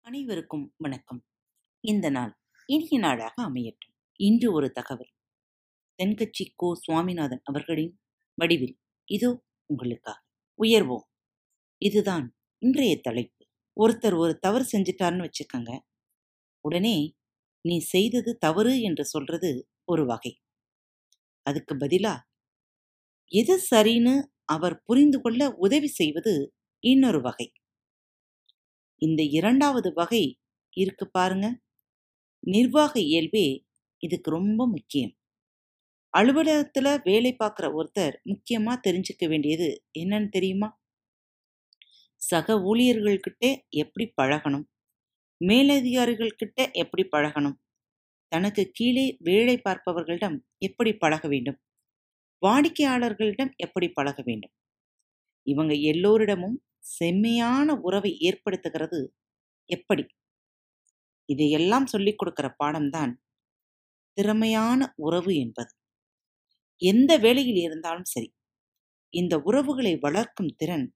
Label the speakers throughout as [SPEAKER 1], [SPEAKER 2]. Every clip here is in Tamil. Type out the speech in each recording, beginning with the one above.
[SPEAKER 1] அனைவருக்கும் வணக்கம். இந்த நாள் இனிய நாளாக அமையட்டும். இன்று ஒரு தகவல். தென்கட்சி கோ சுவாமிநாதன் அவர்களின் வடிவில் இதோ உங்களுக்காக. உயர்வோம். இதுதான் இன்றைய தலைப்பு. ஒருத்தர் ஒரு தவறு செஞ்சிட்டார்னு வச்சுக்கோங்க. உடனே நீ செய்தது தவறு என்று சொல்றது ஒரு வகை. அதுக்கு பதிலா எது சரின்னு அவர் புரிந்து கொள்ள உதவி செய்வது இன்னொரு வகை. இந்த இரண்டாவது வகை இருக்கு பாருங்க. நிர்வாக இயல்பே இதுக்கு ரொம்ப முக்கியம். அலுவலகத்துல வேலை பார்க்குற ஒருத்தர் முக்கியமா தெரிஞ்சுக்க வேண்டியது என்னன்னு தெரியுமா? சக ஊழியர்கள்கிட்ட எப்படி பழகணும்? மேலதிகாரிகள்கிட்ட எப்படி பழகணும்? தனக்கு கீழே வேலை பார்ப்பவர்களிடம் எப்படி பழக வேண்டும்? வாடிக்கையாளர்களிடம் எப்படி பழக வேண்டும்? இவங்க எல்லோரிடமும் செம்மையான உறவை ஏற்படுத்துகிறது எப்படி? இதையெல்லாம் சொல்லிக் கொடுக்கிற பாடம்தான் திறமையான உறவு என்பது. எந்த வேலையில் இருந்தாலும் சரி இந்த உறவுகளை வளர்க்கும் திறன்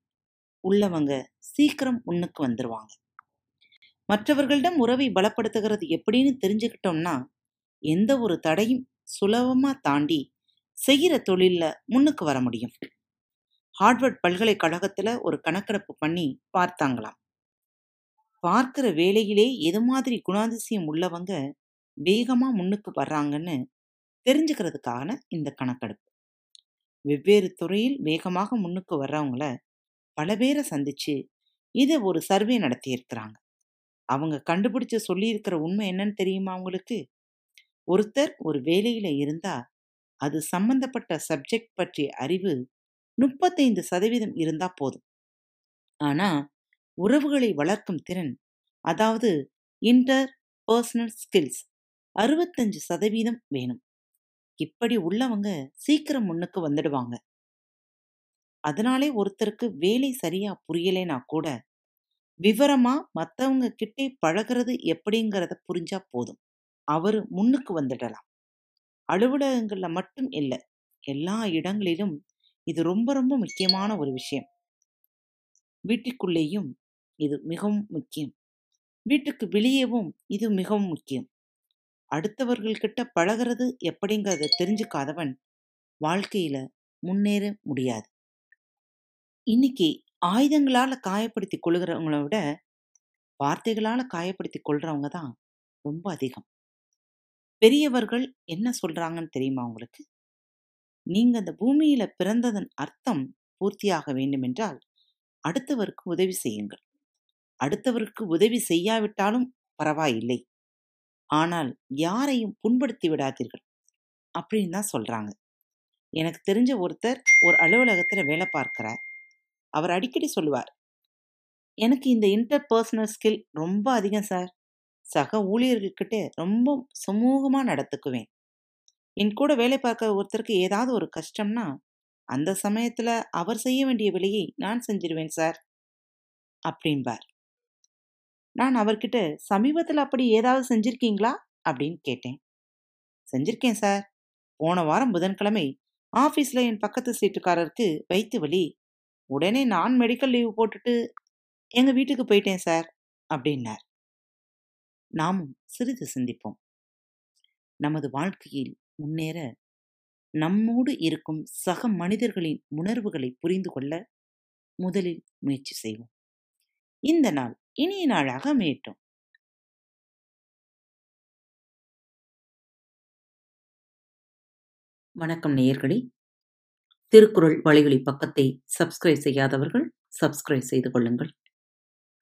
[SPEAKER 1] உள்ளவங்க சீக்கிரம் முன்னுக்கு வந்துருவாங்க. மற்றவர்களிடம் உறவை பலப்படுத்துகிறது எப்படின்னு தெரிஞ்சுக்கிட்டோம்னா எந்த ஒரு தடையும் சுலபமா தாண்டி செய்கிற தொழிலில் முன்னுக்கு வர முடியும். ஹார்ட்வர்ட் பல்கலைக்கழகத்தில் ஒரு கணக்கெடுப்பு பண்ணி பார்த்தாங்களாம். பார்க்கிற வேலையிலே எது மாதிரி குணாதிசயம் உள்ளவங்க வேகமாக முன்னுக்கு வர்றாங்கன்னு தெரிஞ்சுக்கிறதுக்கான இந்த கணக்கெடுப்பு. வெவ்வேறு துறையில் வேகமாக முன்னுக்கு வர்றவங்கள பல பேரை சந்திச்சு இதை ஒரு சர்வே நடத்தியிருக்கிறாங்க. அவங்க கண்டுபிடிச்சு சொல்லியிருக்கிற உண்மை என்னன்னு தெரியுமா அவங்களுக்கு ஒருத்தர் ஒரு வேலையில இருந்தா அது சம்பந்தப்பட்ட சப்ஜெக்ட் பற்றிய அறிவு முப்பத்தைந்து சதவீதம் இருந்தா போதும். ஆனா உறவுகளை வளர்க்கும் திறன் அதாவது இன்டர் பர்சனல் ஸ்கில்ஸ் அறுபத்தஞ்சு சதவீதம் வேணும். இப்படி உள்ளவங்க சீக்கிரம் முன்னுக்கு வந்துடுவாங்க. அதனாலே ஒருத்தருக்கு வேலை சரியா புரியலைனா கூட விவரமா மற்றவங்க கிட்டே பழகிறது எப்படிங்கிறத புரிஞ்சா போதும். அவரு முன்னுக்கு வந்துடலாம். அலுவலகங்களில் மட்டும் இல்லை எல்லா இடங்களிலும் இது ரொம்ப ரொம்ப முக்கியமான ஒரு விஷயம். வீட்டுக்குள்ளேயும் இது மிகவும் முக்கியம். வீட்டுக்கு வெளியேவும் இது மிகவும் முக்கியம். அடுத்தவர்கள்கிட்ட பழகிறது எப்படிங்கிறத தெரிஞ்சுக்காதவன் வாழ்க்கையில முன்னேற முடியாது. இன்னைக்கு ஆயுதங்களால காயப்படுத்தி கொள்கிறவங்கள விட வார்த்தைகளால காயப்படுத்தி கொள்றவங்க தான் ரொம்ப அதிகம். பெரியவர்கள் என்ன சொல்றாங்கன்னு தெரியுமா உங்களுக்கு? நீங்க அந்த பூமியில பிறந்ததன் அர்த்தம் பூர்த்தியாக வேண்டுமென்றால் அடுத்தவருக்கு உதவி செய்யுங்கள். அடுத்தவருக்கு உதவி செய்யாவிட்டாலும் பரவாயில்லை. ஆனால் யாரையும் புண்படுத்தி விடாதீர்கள். அப்படின்னு தான் சொல்றாங்க. எனக்கு தெரிஞ்ச ஒருத்தர் ஒரு அலுவலகத்தில் வேலை பார்க்கிறார். அவர் அடிக்கடி சொல்லுவார் எனக்கு இந்த இன்டர் பர்சனல் ஸ்கில் ரொம்ப அதிகம் சார் சக ஊழியர்கள்கிட்ட ரொம்ப சுமூகமாக நடத்துக்குவேன். என் கூட வேலை பார்க்க ஒருத்தருக்கு ஏதாவது ஒரு கஷ்டம்னா அந்த சமயத்தில் அவர் செய்ய வேண்டிய வேலையை நான் செஞ்சிருவேன் சார். அப்படின்பார். நான் அவர்கிட்ட சமீபத்தில் அப்படி ஏதாவது செஞ்சிருக்கீங்களா? அப்படின்னு கேட்டேன். செஞ்சிருக்கேன் சார். போன வாரம் புதன்கிழமை ஆஃபீஸில் என் பக்கத்து சீட்டுக்காரருக்கு வைத்து வலி. உடனே நான் மெடிக்கல் லீவு போட்டுட்டு எங்கள் வீட்டுக்கு போயிட்டேன் சார். அப்படின்னார். நாமும் சிறிது சிந்திப்போம். நமது வாழ்க்கையில் முன்னேற நம்மோடு இருக்கும் சக மனிதர்களின் உணர்வுகளை புரிந்து கொள்ள முதலில் முயற்சி செய்வோம். இந்த நாள் இனிய நாளாக அமையட்டும். வணக்கம் நேயர்களே. திருக்குறள் வழிகளி பக்கத்தை சப்ஸ்கிரைப் செய்யாதவர்கள் சப்ஸ்கிரைப் செய்து கொள்ளுங்கள்.